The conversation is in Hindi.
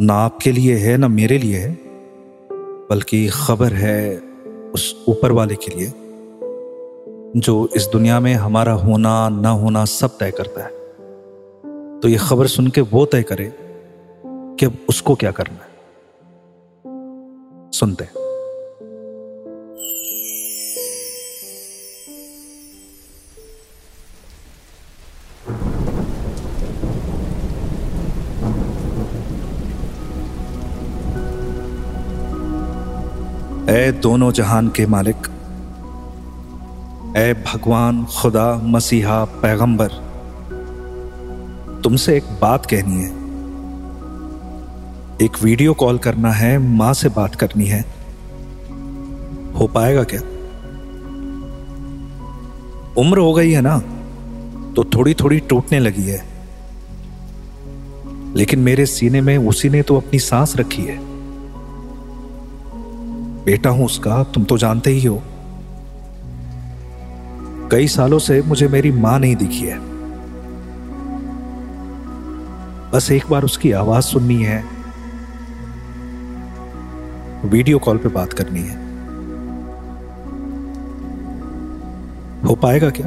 ना आपके लिए है, ना मेरे लिए है, बल्कि खबर है उस ऊपर वाले के लिए, जो इस दुनिया में हमारा होना, ना होना सब तय करता है। तो ये खबर सुन के वो तय करे कि अब उसको क्या करना है। सुनते हैं। ए दोनों जहान के मालिक, ए भगवान खुदा मसीहा पैगंबर, तुमसे एक बात कहनी है। एक वीडियो कॉल करना है, माँ से बात करनी है। हो पाएगा क्या? उम्र हो गई है ना तो थोड़ी थोड़ी टूटने लगी है। लेकिन मेरे सीने में, उसी ने तो अपनी सांस रखी है। बेटा हूँ उसका, तुम तो जानते ही हो। कई सालों से मुझे मेरी माँ नहीं दिखी है। बस एक बार उसकी आवाज़ सुननी है। वीडियो कॉल पे बात करनी है। हो पाएगा क्या?